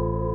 thank you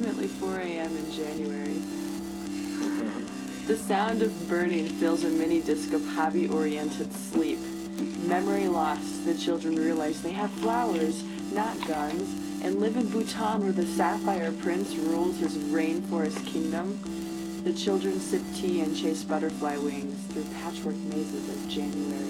approximately 4 a.m. in January. The sound of burning fills a mini disc of hobby oriented sleep. Memory lost, the children realize they have flowers, not guns, and live in Bhutan where the sapphire prince rules his rainforest kingdom. The children sip tea and chase butterfly wings through patchwork mazes of January